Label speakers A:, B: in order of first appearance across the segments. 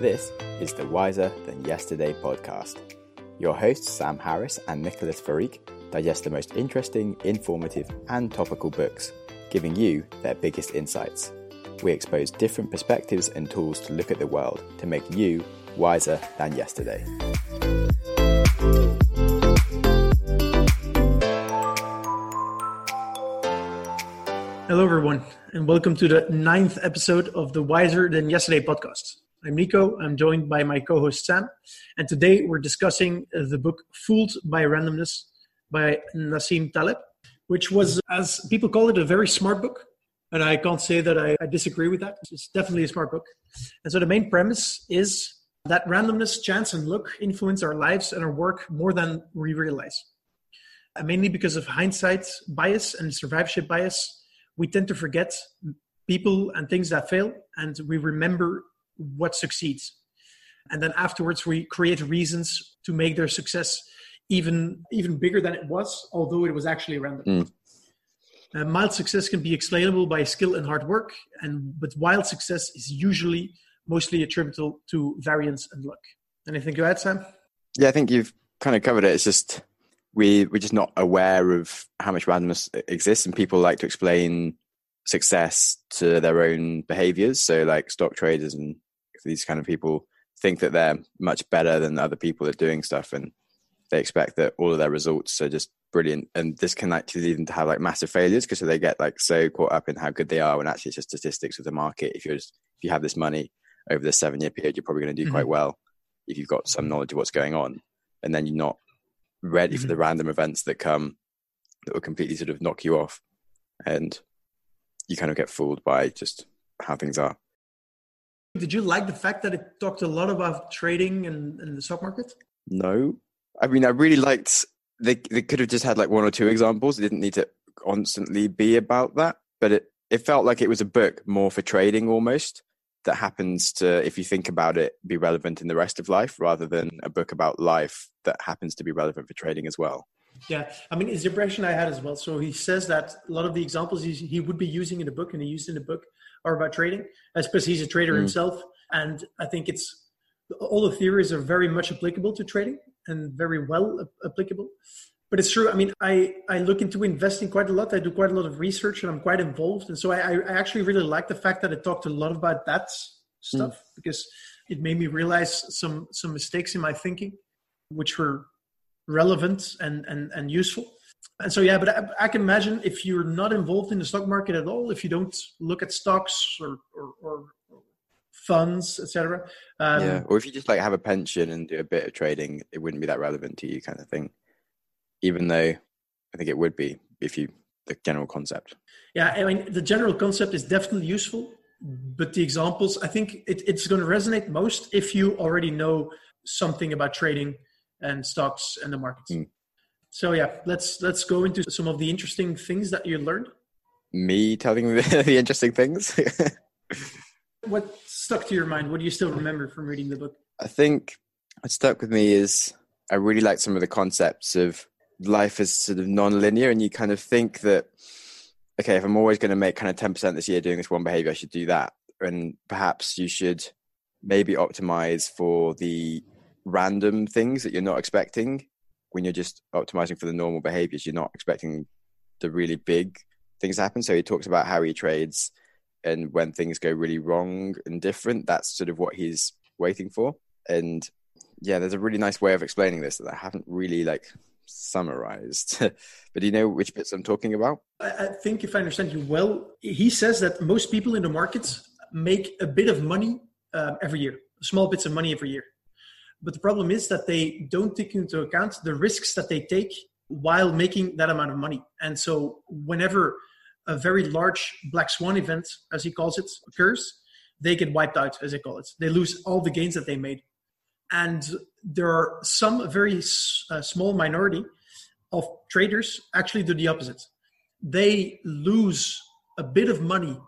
A: This is the Wiser Than Yesterday podcast. Your hosts, Sam Harris and Nicholas Farik, digest the most interesting, informative, and topical books, giving you their biggest insights. We expose different perspectives and tools to look at the world to make you wiser than yesterday.
B: Hello, everyone, and welcome to the ninth episode of the Wiser Than Yesterday podcast. I'm Nico. I'm joined by my co host Sam, and today we're discussing the book Fooled by Randomness by Nassim Taleb, which was, as people call it, a very smart book. And I can't say that I, I disagree with that. It's definitely a smart book. And so the main premise is that randomness, chance, and luck influence our lives and our work more than we realize. And mainly because of hindsight bias and survivorship bias, we tend to forget people and things that fail and we remember what succeeds. And then afterwards we create reasons to make their success even even bigger than it was although it was actually random mm. uh, mild success can be explainable by skill and hard work and but wild success is usually mostly attributable to variance and luck. Anything to add sam?
A: Yeah i think you've kind of covered it. It's just we we're just not aware of how much randomness exists, and people like to explain success to their own behaviors. So, like stock traders and these kind of people think that they're much better than other people at doing stuff, and they expect that all of their results are just brilliant. And this can actually lead them to have like massive failures because they get like so caught up in how good they are when actually it's just statistics of the market. If you're just, if you have this money over the seven year period, you're probably going to do mm-hmm. quite well if you've got some knowledge of what's going on, and then you're not ready mm-hmm. for the mm-hmm. random events that come that will completely sort of knock you off and you kind of get fooled by just how things are
B: did you like the fact that it talked a lot about trading and, and the stock market
A: no i mean i really liked they, they could have just had like one or two examples it didn't need to constantly be about that but it, it felt like it was a book more for trading almost that happens to, if you think about it, be relevant in the rest of life rather than a book about life that happens to be relevant for trading as well.
B: Yeah, I mean, it's the impression I had as well. So he says that a lot of the examples he would be using in the book and he used in the book are about trading. I suppose he's a trader mm. himself, and I think it's all the theories are very much applicable to trading and very well applicable but it's true. I mean, I, I look into investing quite a lot. I do quite a lot of research and I'm quite involved. And so I, I actually really like the fact that I talked a lot about that stuff mm. because it made me realize some, some mistakes in my thinking, which were relevant and, and, and useful. And so, yeah, but I, I, can imagine if you're not involved in the stock market at all, if you don't look at stocks or, or, or funds, etc.
A: Um, yeah, or if you just like have a pension and do a bit of trading, it wouldn't be that relevant to you, kind of thing even though I think it would be if you the general concept.
B: Yeah, I mean the general concept is definitely useful, but the examples I think it, it's going to resonate most if you already know something about trading and stocks and the markets. Mm. So yeah, let's let's go into some of the interesting things that you learned.
A: Me telling the, interesting things.
B: what stuck to your mind? What do you still remember from reading the book?
A: I think what stuck with me is I really liked some of the concepts of life is sort of non-linear and you kind of think that okay if i'm always going to make kind of 10% this year doing this one behavior i should do that and perhaps you should maybe optimize for the random things that you're not expecting when you're just optimizing for the normal behaviors you're not expecting the really big things happen so he talks about how he trades and when things go really wrong and different that's sort of what he's waiting for and yeah there's a really nice way of explaining this that i haven't really like summarized. but do you know which bits I'm talking about?
B: I think if I understand you well, he says that most people in the markets make a bit of money uh, every year, small bits of money every year. But the problem is that they don't take into account the risks that they take while making that amount of money. And so, whenever a very large black swan event, as he calls it, occurs, they get wiped out, as they call it. They lose all the gains that they made and there are some very uh, small minority of traders actually do the opposite they lose a bit of money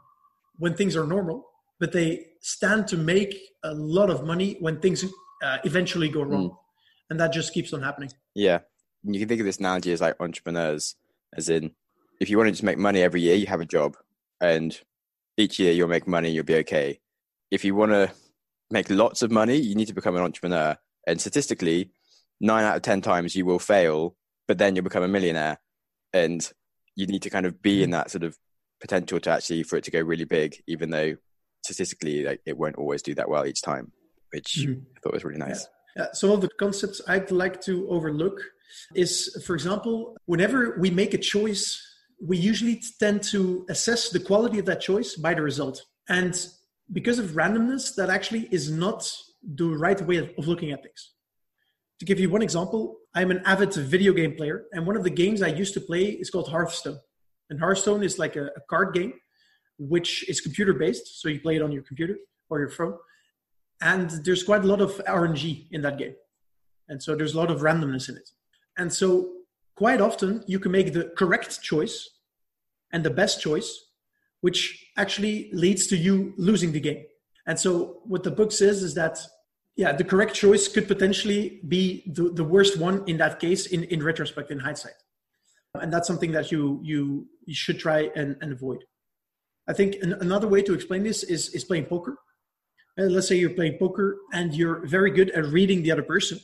B: when things are normal but they stand to make a lot of money when things uh, eventually go wrong mm. and that just keeps on happening
A: yeah you can think of this analogy as like entrepreneurs as in if you want to just make money every year you have a job and each year you'll make money you'll be okay if you want to make lots of money, you need to become an entrepreneur. And statistically, nine out of 10 times you will fail, but then you'll become a millionaire. And you need to kind of be in that sort of potential to actually for it to go really big, even though statistically like, it won't always do that well each time, which mm-hmm. I thought was really nice.
B: Yeah. Uh, some of the concepts I'd like to overlook is, for example, whenever we make a choice, we usually tend to assess the quality of that choice by the result. And because of randomness, that actually is not the right way of looking at things. To give you one example, I'm an avid video game player, and one of the games I used to play is called Hearthstone. And Hearthstone is like a, a card game, which is computer based, so you play it on your computer or your phone. And there's quite a lot of RNG in that game. And so there's a lot of randomness in it. And so quite often you can make the correct choice and the best choice which actually leads to you losing the game. And so what the book says is that yeah, the correct choice could potentially be the, the worst one in that case in, in retrospect, in hindsight. And that's something that you you, you should try and, and avoid. I think an, another way to explain this is, is playing poker. Uh, let's say you're playing poker and you're very good at reading the other person,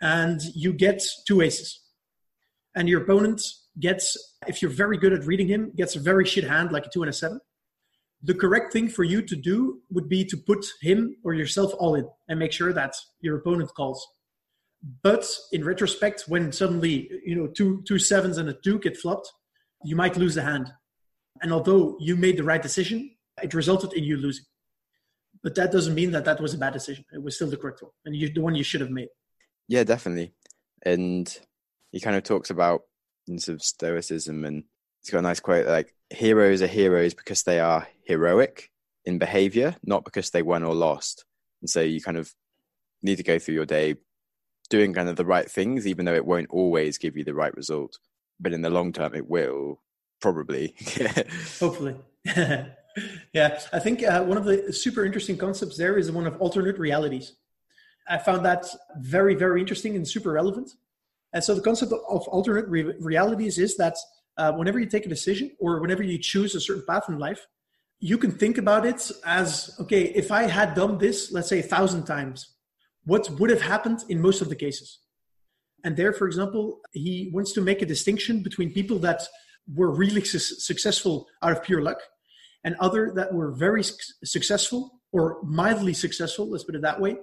B: and you get two aces. And your opponent gets, if you're very good at reading him, gets a very shit hand like a two and a seven. The correct thing for you to do would be to put him or yourself all in and make sure that your opponent calls. But in retrospect, when suddenly you know two two sevens and a two get flopped, you might lose the hand. And although you made the right decision, it resulted in you losing. But that doesn't mean that that was a bad decision. It was still the correct one, and you, the one you should have made.
A: Yeah, definitely. And he kind of talks about of stoicism and he's got a nice quote like heroes are heroes because they are heroic in behavior not because they won or lost and so you kind of need to go through your day doing kind of the right things even though it won't always give you the right result but in the long term it will probably
B: hopefully yeah i think uh, one of the super interesting concepts there is one of alternate realities i found that very very interesting and super relevant and so the concept of alternate re- realities is that uh, whenever you take a decision or whenever you choose a certain path in life, you can think about it as okay, if I had done this, let's say a thousand times, what would have happened in most of the cases? And there, for example, he wants to make a distinction between people that were really su- successful out of pure luck and other that were very successful or mildly successful, let's put it that way,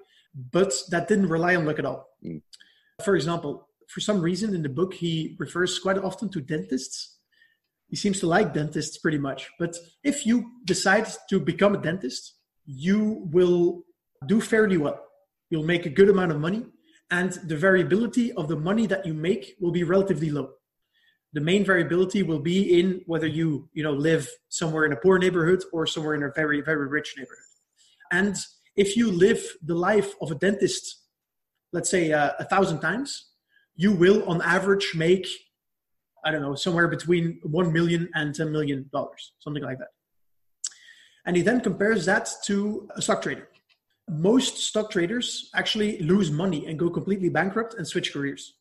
B: but that didn't rely on luck at all. Mm. For example, for some reason in the book he refers quite often to dentists he seems to like dentists pretty much but if you decide to become a dentist you will do fairly well you'll make a good amount of money and the variability of the money that you make will be relatively low the main variability will be in whether you you know live somewhere in a poor neighborhood or somewhere in a very very rich neighborhood. And if you live the life of a dentist let's say uh, a thousand times you will on average make i don't know somewhere between 1 million and 10 million dollars something like that. And he then compares that to a stock trader. Most stock traders actually lose money and go completely bankrupt and switch careers.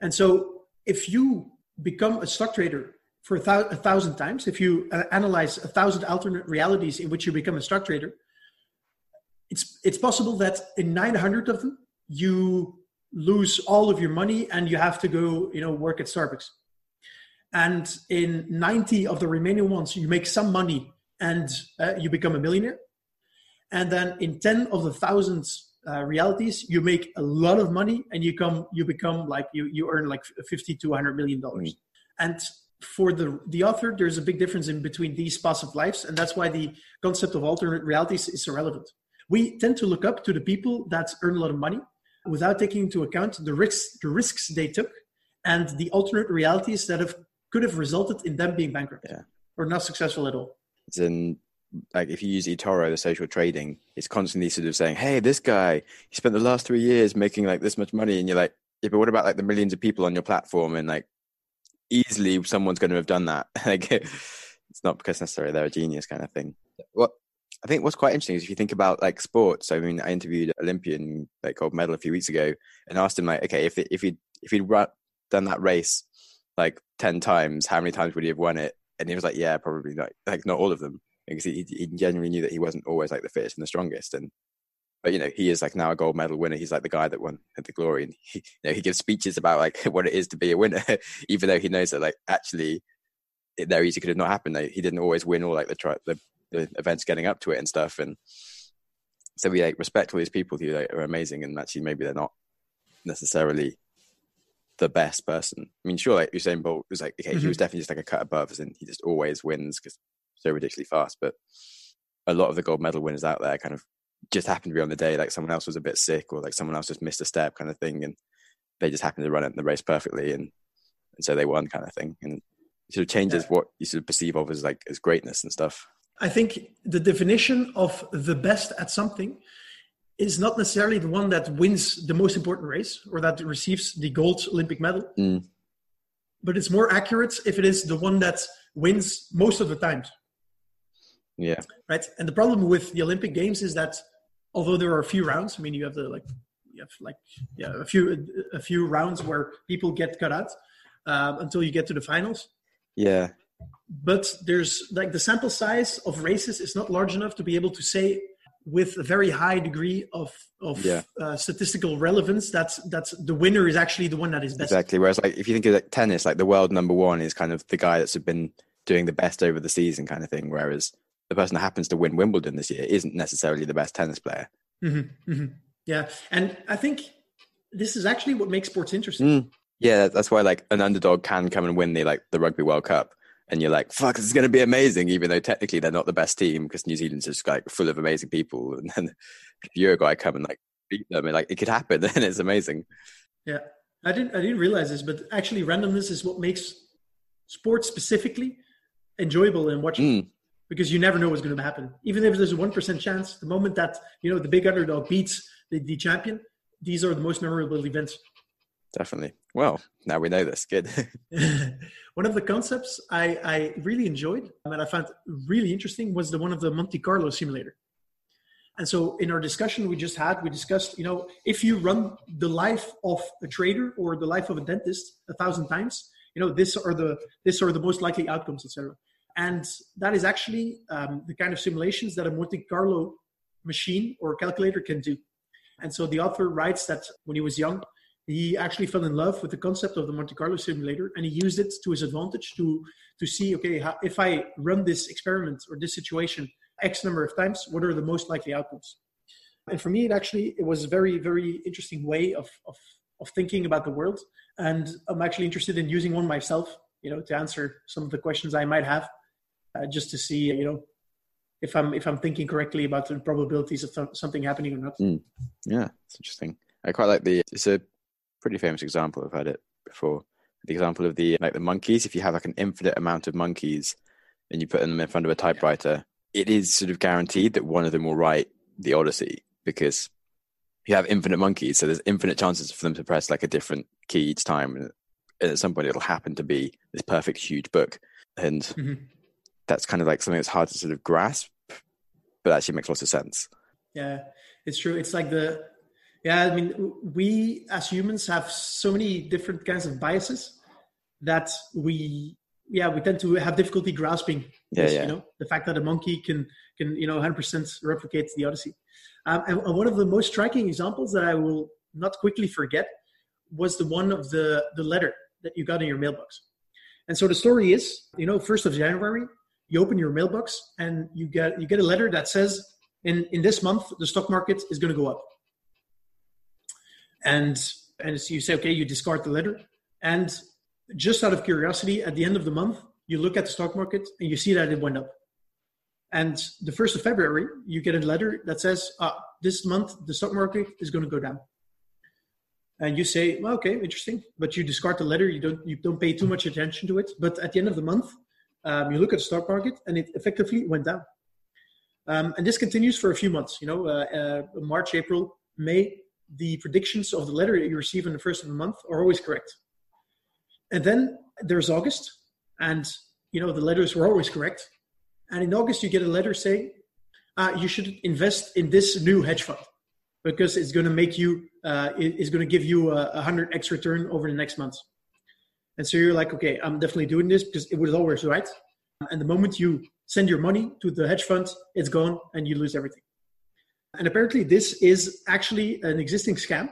B: And so if you become a stock trader for a, a thousand times if you uh, analyze a thousand alternate realities in which you become a stock trader it's it's possible that in 900 of them you lose all of your money and you have to go you know work at starbucks. And in 90 of the remaining ones you make some money and uh, you become a millionaire. And then in 10 of the thousands uh, realities you make a lot of money and you come you become like you you earn like 50 to 100 million dollars mm-hmm. and for the the author there's a big difference in between these passive lives and that's why the concept of alternate realities is so relevant we tend to look up to the people that earn a lot of money without taking into account the risks the risks they took and the alternate realities that have could have resulted in them being bankrupt yeah. or not successful at all.
A: In like if you use eToro, the social trading, it's constantly sort of saying, "Hey, this guy, he spent the last three years making like this much money," and you're like, "Yeah, but what about like the millions of people on your platform?" And like, easily someone's going to have done that. like, it's not because necessarily they're a genius kind of thing. What I think what's quite interesting is if you think about like sports. I mean, I interviewed Olympian like gold medal a few weeks ago and asked him like, okay, if it, if he if he'd run, done that race like ten times, how many times would he have won it? And he was like, yeah, probably not like not all of them because he he genuinely knew that he wasn't always like the fittest and the strongest. And but you know he is like now a gold medal winner he's like the guy that won the glory and he, you know he gives speeches about like what it is to be a winner even though he knows that like actually it very easy could have not happened like, he didn't always win all like the, tri- the the events getting up to it and stuff and so we like respect all these people who like, are amazing and actually maybe they're not necessarily the best person i mean sure like usain bolt was like okay mm-hmm. he was definitely just like a cut above and he just always wins because so ridiculously fast but a lot of the gold medal winners out there kind of just happened to be on the day like someone else was a bit sick or like someone else just missed a step kind of thing and they just happened to run it in the race perfectly and and so they won kind of thing and it sort of changes yeah. what you sort of perceive of as like as greatness and stuff
B: i think the definition of the best at something is not necessarily the one that wins the most important race or that receives the gold olympic medal
A: mm.
B: but it's more accurate if it is the one that wins most of the times
A: yeah.
B: Right. And the problem with the Olympic Games is that although there are a few rounds, I mean, you have the like, you have like, yeah, a few a few rounds where people get cut out um, until you get to the finals.
A: Yeah.
B: But there's like the sample size of races is not large enough to be able to say with a very high degree of of
A: yeah.
B: uh, statistical relevance that's that's the winner is actually the one that is best.
A: Exactly. Whereas like if you think of like tennis, like the world number one is kind of the guy that's been doing the best over the season kind of thing. Whereas the person that happens to win Wimbledon this year isn't necessarily the best tennis player.
B: Mm-hmm, mm-hmm. Yeah, and I think this is actually what makes sports interesting.
A: Mm. Yeah, that's why like an underdog can come and win the like the Rugby World Cup, and you're like, "Fuck, this is going to be amazing," even though technically they're not the best team because New Zealand's just like full of amazing people, and then Uruguay come and like beat them, and like it could happen, and it's amazing.
B: Yeah, I didn't I didn't realize this, but actually randomness is what makes sports specifically enjoyable and watching.
A: Mm
B: because you never know what's going to happen. Even if there's a one percent chance, the moment that you know the big underdog beats the, the champion, these are the most memorable events.
A: Definitely. Well, now we know this. Good.
B: one of the concepts I, I really enjoyed and I found really interesting was the one of the Monte Carlo simulator. And so in our discussion we just had, we discussed, you know, if you run the life of a trader or the life of a dentist a thousand times, you know, this are the this are the most likely outcomes, etc. And that is actually um, the kind of simulations that a Monte Carlo machine or calculator can do. And so the author writes that when he was young, he actually fell in love with the concept of the Monte Carlo simulator and he used it to his advantage to, to see, okay, how, if I run this experiment or this situation X number of times, what are the most likely outcomes? And for me, it actually, it was a very, very interesting way of, of, of thinking about the world. And I'm actually interested in using one myself, you know, to answer some of the questions I might have uh, just to see you know if I'm if I'm thinking correctly about the probabilities of th- something happening or not.
A: Mm. Yeah, it's interesting. I quite like the. It's a pretty famous example. I've had it before. The example of the like the monkeys. If you have like an infinite amount of monkeys, and you put them in front of a typewriter, it is sort of guaranteed that one of them will write the Odyssey because you have infinite monkeys, so there's infinite chances for them to press like a different key each time, and at some point it'll happen to be this perfect huge book. And mm-hmm that's kind of like something that's hard to sort of grasp, but actually makes lots of sense.
B: Yeah, it's true. It's like the, yeah, I mean, we as humans have so many different kinds of biases that we, yeah, we tend to have difficulty grasping.
A: Yeah, this, yeah.
B: You know, the fact that a monkey can can you know 100% replicate the Odyssey. Um, and, and one of the most striking examples that I will not quickly forget was the one of the the letter that you got in your mailbox. And so the story is, you know, first of January, you open your mailbox and you get you get a letter that says in in this month the stock market is going to go up. And and so you say okay you discard the letter. And just out of curiosity at the end of the month you look at the stock market and you see that it went up. And the first of february you get a letter that says ah, this month the stock market is going to go down. And you say well, okay interesting. But you discard the letter you don't you don't pay too much attention to it. But at the end of the month um, you look at the stock market and it effectively went down. Um, and this continues for a few months. You know, uh, uh, March, April, May, the predictions of the letter that you receive in the first of the month are always correct. And then there's August, and you know the letters were always correct. And in August, you get a letter saying uh, you should invest in this new hedge fund because it's going to make you, uh, it's going to give you a, a hundred x return over the next months. And so you're like, okay, I'm definitely doing this because it was always right. And the moment you send your money to the hedge fund, it's gone and you lose everything. And apparently, this is actually an existing scam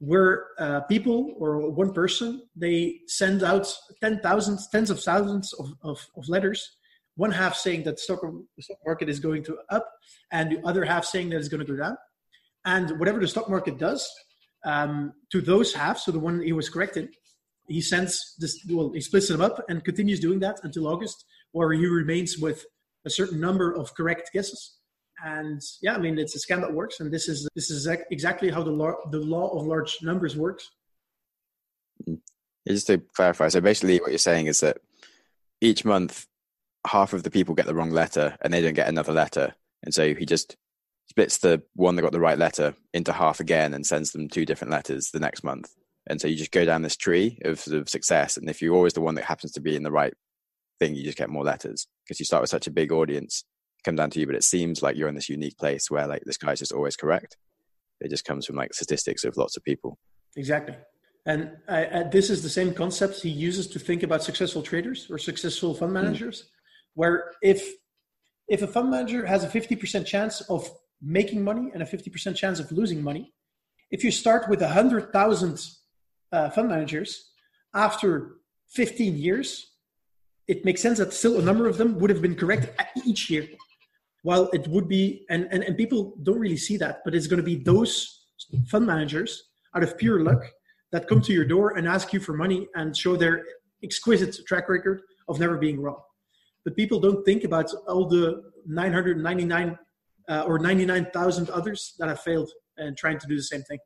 B: where uh, people or one person they send out 10,000, tens of thousands of, of, of, letters. One half saying that stock, the stock market is going to up, and the other half saying that it's going to go down. And whatever the stock market does um, to those halves, so the one he was corrected, he sends this. Well, he splits them up and continues doing that until August, where he remains with a certain number of correct guesses and yeah i mean it's a scam that works and this is this is exactly how the law the law of large numbers works
A: mm. just to clarify so basically what you're saying is that each month half of the people get the wrong letter and they don't get another letter and so he just splits the one that got the right letter into half again and sends them two different letters the next month and so you just go down this tree of, of success and if you're always the one that happens to be in the right thing you just get more letters because you start with such a big audience come down to you, but it seems like you're in this unique place where like this guy's just always correct. It just comes from like statistics of lots of people.
B: Exactly. And I, I, this is the same concept he uses to think about successful traders or successful fund hmm. managers, mm. where if if a fund manager has a 50% chance of making money and a 50% chance of losing money, if you start with 100,000 uh, fund managers, after 15 years, it makes sense that still a number of them would have been correct each year. While it would be and, and and people don't really see that but it's going to be those fund managers out of pure luck that come to your door and ask you for money and show their exquisite track record of never being wrong. But people don't think about all the 999 uh, or 99,000 others that have failed and trying to do the same thing.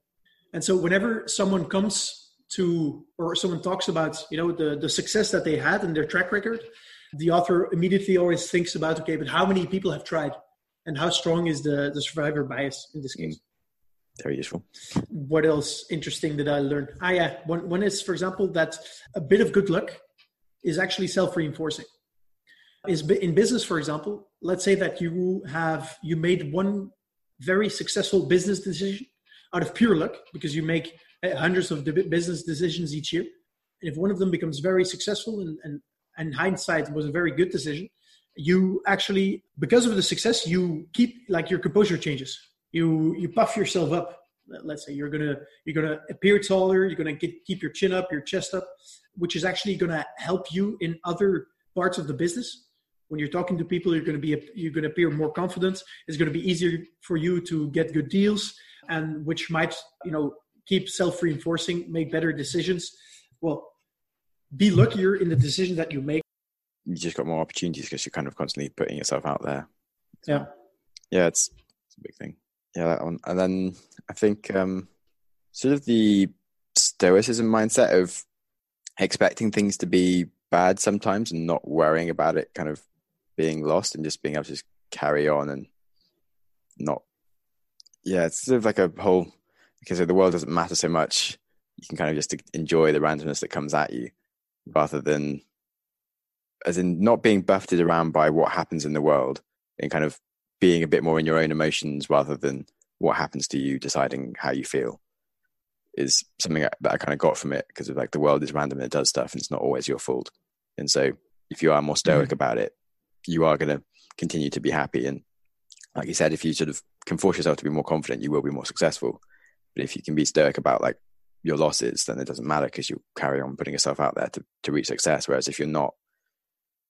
B: And so whenever someone comes to or someone talks about you know the the success that they had and their track record the author immediately always thinks about okay but how many people have tried? And how strong is the the survivor bias in this case?
A: Very useful.
B: What else interesting did i learn? Ah yeah one, one is for example that a bit of good luck is actually self-reinforcing. Is in business for example let's say that you have you made one very successful business decision out of pure luck because you make Eh, hundreds of business decisions each year. And if one of them becomes very successful and, and and hindsight was a very good decision you actually because of the success you keep like your composure changes. You you puff yourself up. Let's say you're gonna you're gonna appear taller you're gonna get, keep your chin up your chest up which is actually gonna help you in other parts of the business. When you're talking to people you're gonna be you're gonna appear more confident. It's gonna be easier for you to get good deals and which might you know keep self-reinforcing make better decisions well be luckier in the decision that you make.
A: You just got more opportunities because you're kind of constantly putting yourself out there.
B: Yeah.
A: Yeah, it's, it's a big thing. Yeah, that one. And then I think um, sort of the stoicism mindset of expecting things to be bad sometimes and not worrying about it kind of being lost and just being able to just carry on and not yeah it's sort of like a whole because the world doesn't matter so much you can kind of just enjoy the randomness that comes at you rather than as in not being buffeted around by what happens in the world and kind of being a bit more in your own emotions rather than what happens to you deciding how you feel is something that I kind of got from it because of like the world is random and it does stuff and it's not always your fault. And so if you are more stoic mm-hmm. about it, you are going to continue to be happy. And like you said, if you sort of can force yourself to be more confident, you will be more successful. But if you can be stoic about like your losses, then it doesn't matter because you carry on putting yourself out there to, to reach success. Whereas if you're not,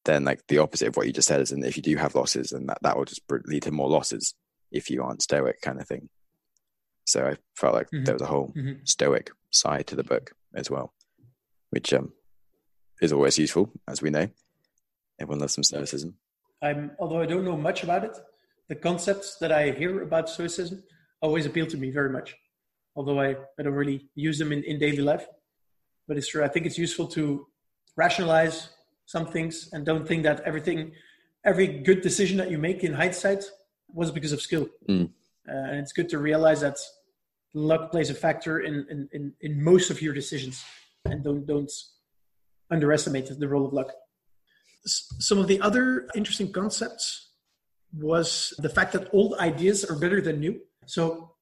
A: then like the opposite of what you just said is, and if you do have losses, then that, that will just lead to more losses if you aren't stoic kind of thing. So I felt like mm-hmm. there was a whole mm-hmm. stoic side to the book as well, which um, is always useful, as we know. Everyone loves some stoicism.
B: I'm, although I don't know much about it, the concepts that I hear about stoicism always appeal to me very much although I, I don't really use them in, in daily life. But it's true. I think it's useful to rationalize some things and don't think that everything, every good decision that you make in hindsight was because of skill. Mm. Uh, and it's good to realize that luck plays a factor in, in, in, in most of your decisions and don't, don't underestimate the role of luck. Some of the other interesting concepts was the fact that old ideas are better than new. So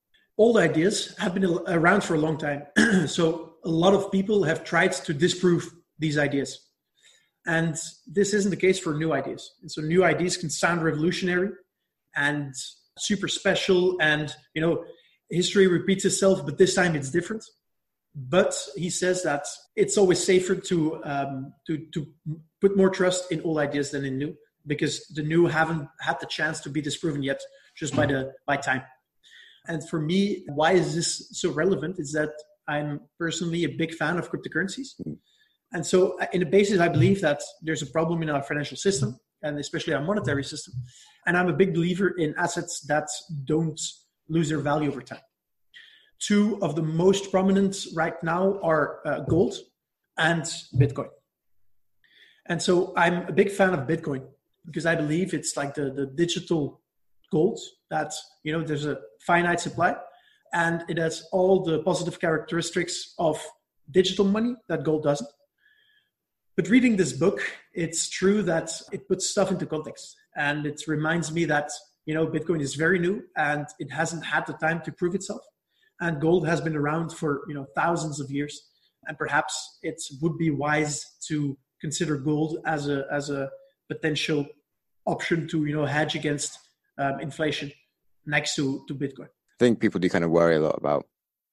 B: old ideas have been around for a long time. so a lot of people have tried to disprove these ideas. And this isn't the case for new ideas. And so new ideas can sound revolutionary and super special and you know history repeats itself, but this time it's different. But he says that it's always safer to um, to to put more trust in old ideas than in new because the new haven't had the chance to be disproven yet just by the by time. And for me, why is this so relevant? Is that I'm personally a big fan of cryptocurrencies. And so, uh, in the basis, I believe that there's a problem in our financial system and especially our monetary system. And I'm a big believer in assets that don't lose their value over time. Two of the most prominent right now are uh, gold and Bitcoin. And so I'm a big fan of Bitcoin because I believe it's like the, the digital gold that, you know, there's a finite supply and it has all the positive characteristics of digital money that gold doesn't. But reading this book, it's true that it puts stuff into context and it reminds me that you know Bitcoin is very new and it hasn't had the time to prove itself, and gold has been around for you know thousands of years, and perhaps it would be wise to consider gold as a as a potential option to you know hedge against um, inflation next to to Bitcoin.
A: I think people do kind of worry a lot about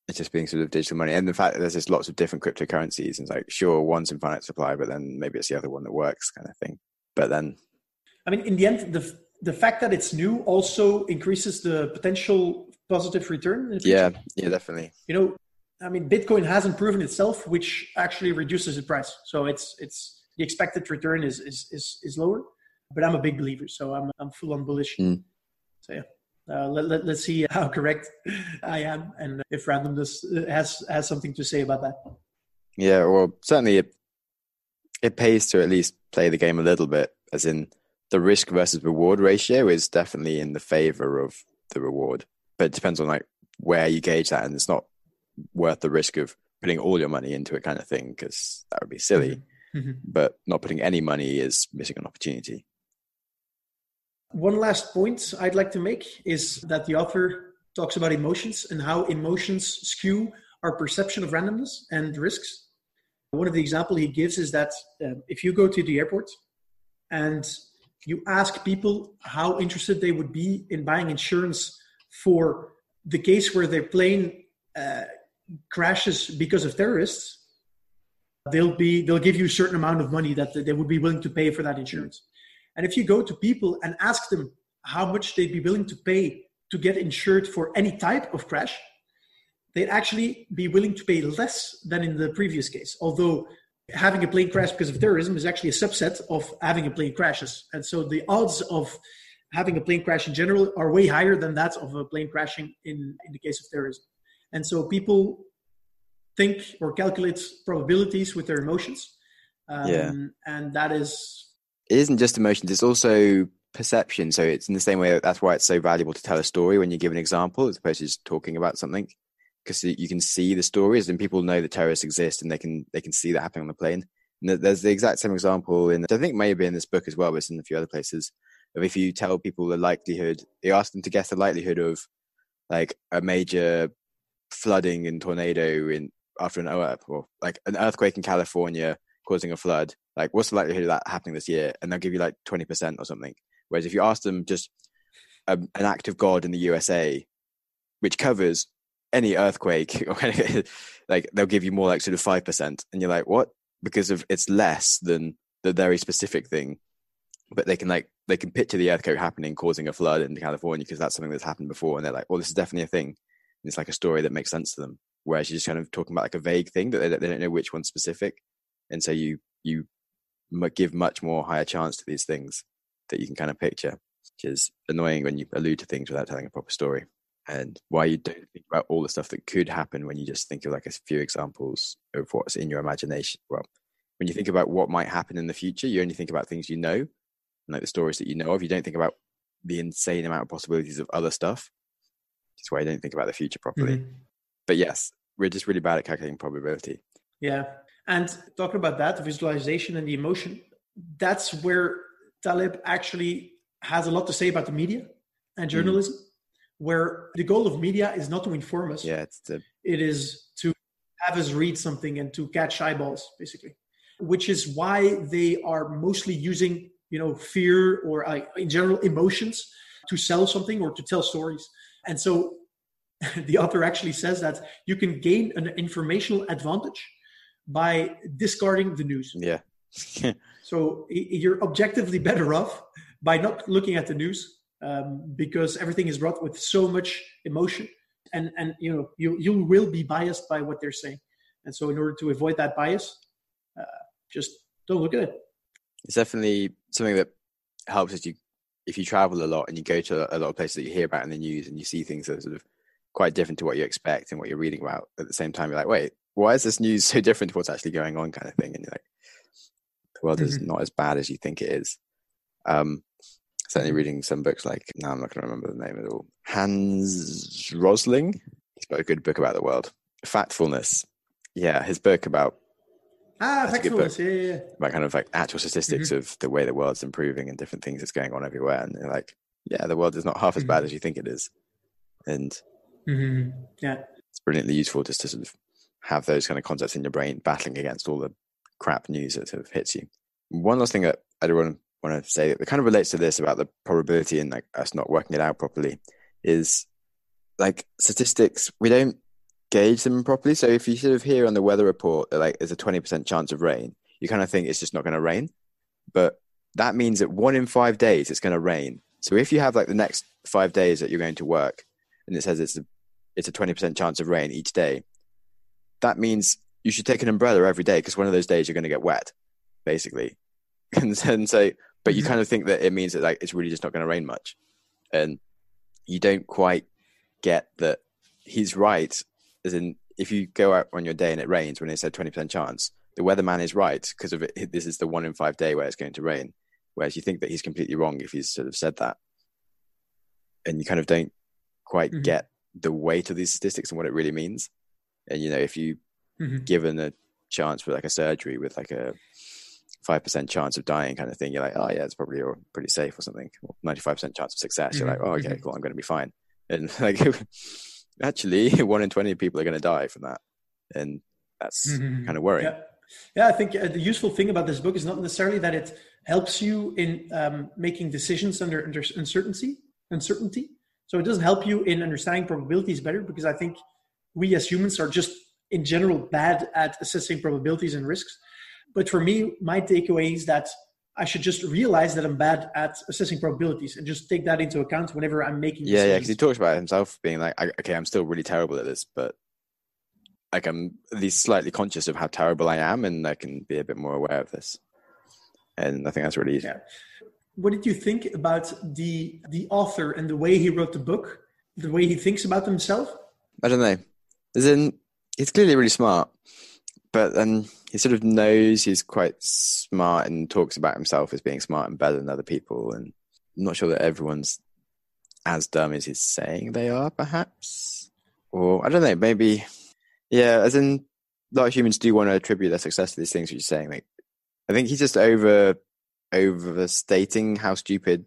A: it just being sort of digital money and the fact that there's just lots of different cryptocurrencies and it's like sure one's in finite supply but then maybe it's the other one that works kind of thing. But then
B: i mean in the end the the fact that it's new also increases the potential positive return
A: yeah yeah definitely.
B: You know i mean bitcoin hasn't proven itself which actually reduces the price. So it's it's the expected return is is is, is lower but i'm a big believer so i'm i'm full on bullish. Mm. so yeah uh, let, let, let's see how correct I am and if randomness has has something to say about that.
A: Yeah, well, certainly it it pays to at least play the game a little bit, as in the risk versus reward ratio is definitely in the favor of the reward, but it depends on like where you gauge that, and it's not worth the risk of putting all your money into it, kind of thing, because that would be silly. Mm-hmm. Mm-hmm. But not putting any money is missing an opportunity.
B: One last point I'd like to make is that the author talks about emotions and how emotions skew our perception of randomness and risks. One of the example he gives is that uh, if you go to the airport and you ask people how interested they would be in buying insurance for the case where their plane uh, crashes because of terrorists, they'll be they'll give you a certain amount of money that they would be willing to pay for that insurance. And if you go to people and ask them how much they'd be willing to pay to get insured for any type of crash, they'd actually be willing to pay less than in the previous case. Although having a plane crash because of terrorism is actually a subset of having a plane crashes. And so the odds of having a plane crash in general are way higher than that of a plane crashing in, in the case of terrorism. And so people think or calculate probabilities with their emotions. Um, yeah. And that is
A: it isn't just emotions; it's also perception. So it's in the same way that that's why it's so valuable to tell a story when you give an example as opposed to just talking about something, because you can see the stories and people know that terrorists exist and they can they can see that happening on the plane. And there's the exact same example in I think maybe in this book as well, but it's in a few other places. Of if you tell people the likelihood, you ask them to guess the likelihood of like a major flooding and tornado in after an or like an earthquake in California causing a flood, like what's the likelihood of that happening this year? And they'll give you like 20% or something. Whereas if you ask them just um, an act of God in the USA, which covers any earthquake, like they'll give you more like sort of 5%. And you're like, what? Because of it's less than the very specific thing. But they can like, they can picture the earthquake happening, causing a flood in California because that's something that's happened before. And they're like, well, this is definitely a thing. And it's like a story that makes sense to them. Whereas you're just kind of talking about like a vague thing that they, they don't know which one's specific and so you you give much more higher chance to these things that you can kind of picture, which is annoying when you allude to things without telling a proper story. And why you don't think about all the stuff that could happen when you just think of like a few examples of what's in your imagination. Well, when you think about what might happen in the future, you only think about things you know, like the stories that you know of. You don't think about the insane amount of possibilities of other stuff. That's why I don't think about the future properly. Mm-hmm. But yes, we're just really bad at calculating probability.
B: Yeah, and talking about that, the visualization and the emotion, that's where Taleb actually has a lot to say about the media and mm-hmm. journalism, mm. where the goal of media is not to inform us.
A: Yeah, it's the...
B: it is to have us read something and to catch eyeballs, basically. Which is why they are mostly using, you know, fear or uh, in general emotions to sell something or to tell stories. And so the author actually says that you can gain an informational advantage by discarding the news.
A: Yeah.
B: so you're objectively better off by not looking at the news um, because everything is brought with so much emotion, and and you know you you will be biased by what they're saying, and so in order to avoid that bias, uh, just don't look at it.
A: It's definitely something that helps if you if you travel a lot and you go to a lot of places that you hear about in the news and you see things that are sort of quite different to what you expect and what you're reading about. At the same time, you're like, wait, why is this news so different to what's actually going on, kind of thing? And you're like, the world is mm-hmm. not as bad as you think it is. Um, certainly reading some books like now I'm not going to remember the name at all. Hans Rosling. He's got a good book about the world. Factfulness. Yeah, his book about
B: Ah, factfulness, yeah, yeah.
A: About kind of like actual statistics mm-hmm. of the way the world's improving and different things that's going on everywhere. And they're like, yeah, the world is not half as mm-hmm. bad as you think it is. And
B: mm-hmm. yeah,
A: it's brilliantly useful just to sort of have those kind of concepts in your brain battling against all the crap news that sort of hits you. One last thing that I do want to want to say that kind of relates to this about the probability and like us not working it out properly is like statistics we don't gauge them properly. So if you sort of hear on the weather report that like there's a 20% chance of rain you kind of think it's just not going to rain. But that means that one in five days it's going to rain. So if you have like the next five days that you're going to work and it says it's a it's a 20% chance of rain each day that means you should take an umbrella every day because one of those days you're going to get wet basically. And then say but you mm-hmm. kind of think that it means that like it's really just not going to rain much. And you don't quite get that he's right as in if you go out on your day and it rains when it said 20% chance the weatherman is right because of it this is the one in five day where it's going to rain. Whereas you think that he's completely wrong if he's sort of said that. And you kind of don't quite mm-hmm. get the weight of these statistics and what it really means and you know if you mm-hmm. given a chance for like a surgery with like a five percent chance of dying kind of thing, you're like, oh yeah, it's probably pretty safe or something. Ninety five percent chance of success. You're like, oh okay, mm-hmm. cool, I'm going to be fine. And like, actually, one in twenty people are going to die from that, and that's mm-hmm. kind of worrying.
B: Yeah. yeah, I think uh, the useful thing about this book is not necessarily that it helps you in um, making decisions under, under uncertainty. Uncertainty. So it doesn't help you in understanding probabilities better because I think we as humans are just in general bad at assessing probabilities and risks. But for me, my takeaway is that I should just realize that I'm bad at assessing probabilities and just take that into account whenever I'm making.
A: Yeah, decisions. yeah, because he talks about himself being like, okay, I'm still really terrible at this, but like I'm at least slightly conscious of how terrible I am, and I can be a bit more aware of this. And I think that's really easy.
B: Yeah. What did you think about the the author and the way he wrote the book, the way he thinks about himself?
A: I don't know. As in, he's clearly really smart, but then he sort of knows he's quite smart and talks about himself as being smart and better than other people. And I'm not sure that everyone's as dumb as he's saying they are, perhaps. Or I don't know, maybe, yeah, as in a lot of humans do want to attribute their success to these things, which you're saying. Like, I think he's just over overstating how stupid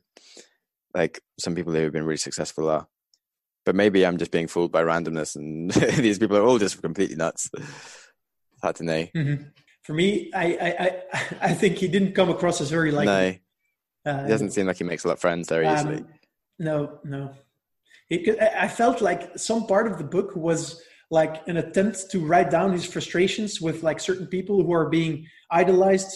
A: like some people who have been really successful are. But maybe I'm just being fooled by randomness, and these people are all just completely nuts hard to know.
B: Mm-hmm. For me, I, I, I I think he didn't come across as very likely.
A: No, uh, he doesn't seem like he makes a lot of friends very um, easily.
B: No, no. It, I felt like some part of the book was like an attempt to write down his frustrations with like certain people who are being idolized.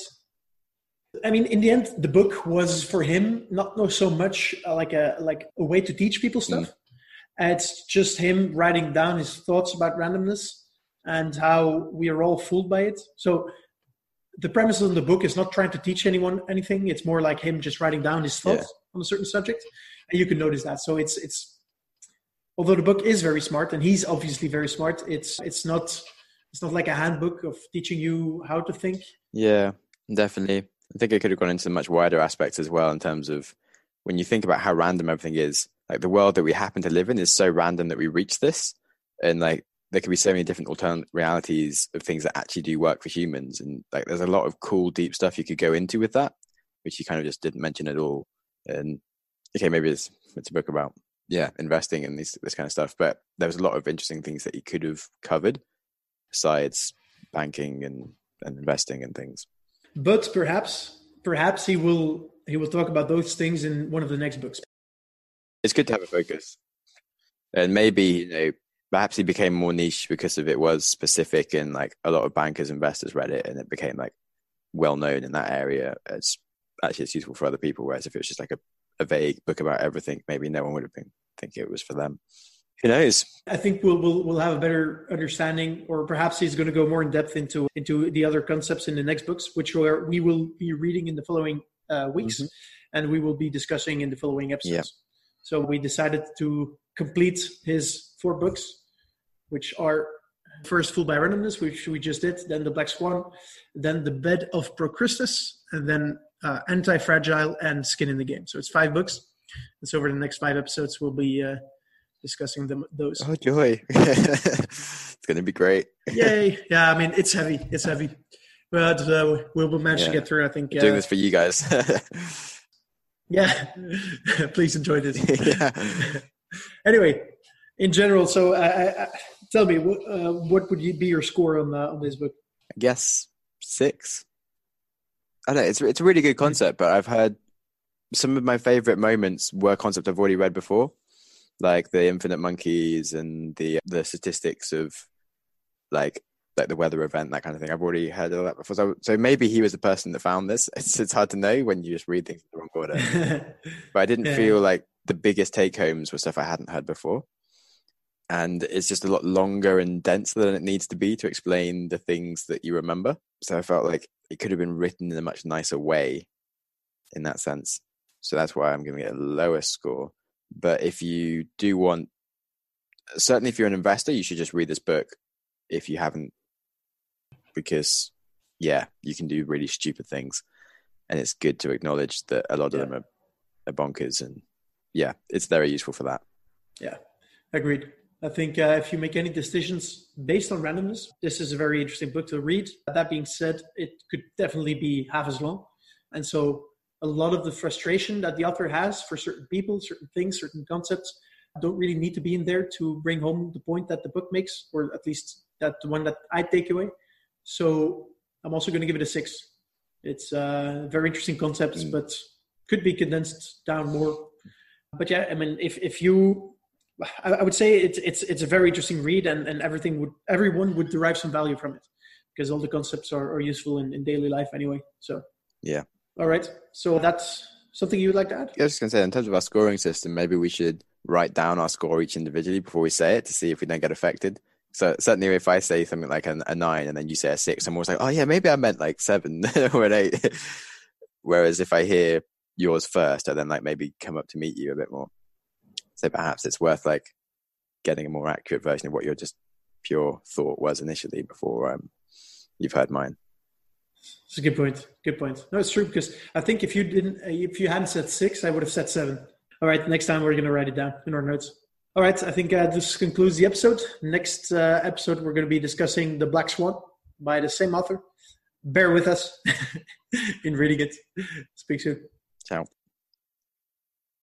B: I mean, in the end, the book was for him not not so much uh, like a like a way to teach people stuff. Mm. It's just him writing down his thoughts about randomness and how we are all fooled by it. So the premise of the book is not trying to teach anyone anything. It's more like him just writing down his thoughts yeah. on a certain subject, and you can notice that. So it's it's although the book is very smart and he's obviously very smart, it's it's not it's not like a handbook of teaching you how to think.
A: Yeah, definitely. I think it could have gone into much wider aspects as well in terms of when you think about how random everything is. Like the world that we happen to live in is so random that we reach this, and like there could be so many different alternate realities of things that actually do work for humans and like there's a lot of cool deep stuff you could go into with that which you kind of just didn't mention at all. And okay maybe it's it's a book about yeah investing and this this kind of stuff but there was a lot of interesting things that he could have covered besides banking and and investing and things.
B: But perhaps perhaps he will he will talk about those things in one of the next books
A: it's good to have a focus. And maybe, you know, perhaps he became more niche because of it was specific and like a lot of bankers, investors read it and it became like well known in that area. It's actually it's useful for other people. Whereas if it was just like a, a vague book about everything, maybe no one would have been thinking it was for them. Who knows?
B: I think we'll, we'll we'll have a better understanding, or perhaps he's going to go more in depth into into the other concepts in the next books, which are, we will be reading in the following uh, weeks, mm-hmm. and we will be discussing in the following episodes. Yeah. So we decided to complete his four books, which are first Fooled by Randomness, which we just did, then The Black Swan, then The Bed of Procrustes, and then uh, Anti Fragile and Skin in the Game. So it's five books. And so over the next five episodes, we'll be uh, discussing them those.
A: Oh joy! it's going to be great.
B: Yay! Yeah, I mean it's heavy. It's heavy, but uh, we'll, we'll manage yeah. to get through. I think
A: uh, doing this for you guys.
B: yeah, please enjoy this. yeah. anyway, in general, so uh, tell me, what, uh, what would be your score on uh, on this book?
A: I guess six. I don't know. It's it's a really good concept, but I've heard some of my favorite moments were concepts I've already read before, like the infinite monkeys and the the statistics of like like the weather event, that kind of thing. I've already heard of that before. So, so maybe he was the person that found this. It's, it's hard to know when you just read things in the wrong order. but I didn't yeah. feel like the biggest take homes were stuff I hadn't heard before and it's just a lot longer and denser than it needs to be to explain the things that you remember. So I felt like it could have been written in a much nicer way in that sense. So that's why I'm giving it a lower score. But if you do want, certainly if you're an investor, you should just read this book if you haven't, because yeah, you can do really stupid things. And it's good to acknowledge that a lot of yeah. them are, are bonkers. And yeah, it's very useful for that.
B: Yeah, agreed. I think uh, if you make any decisions based on randomness, this is a very interesting book to read. That being said, it could definitely be half as long. And so, a lot of the frustration that the author has for certain people, certain things, certain concepts don't really need to be in there to bring home the point that the book makes, or at least that the one that I take away. So, I'm also going to give it a six. It's uh, very interesting concepts, mm. but could be condensed down more. But yeah, I mean, if, if you I, would say it's it's it's a very interesting read, and, and everything would everyone would derive some value from it because all the concepts are, are useful in, in daily life anyway. So
A: yeah.
B: All right. So that's something you would like to add?
A: Yeah, I was just gonna say in terms of our scoring system, maybe we should write down our score each individually before we say it to see if we don't get affected. So certainly, if I say something like a, a nine and then you say a six, I'm always like, oh yeah, maybe I meant like seven or an eight. Whereas if I hear yours first, I then like maybe come up to meet you a bit more. So perhaps it's worth like getting a more accurate version of what your just pure thought was initially before um, you've heard mine.
B: It's a good point. Good point. No, it's true because I think if you didn't, if you hadn't said six, I would have said seven. All right, next time we're going to write it down in our notes. All right, I think uh, this concludes the episode. Next uh, episode, we're going to be discussing The Black Swan by the same author. Bear with us in reading it. Speak soon.
A: Ciao.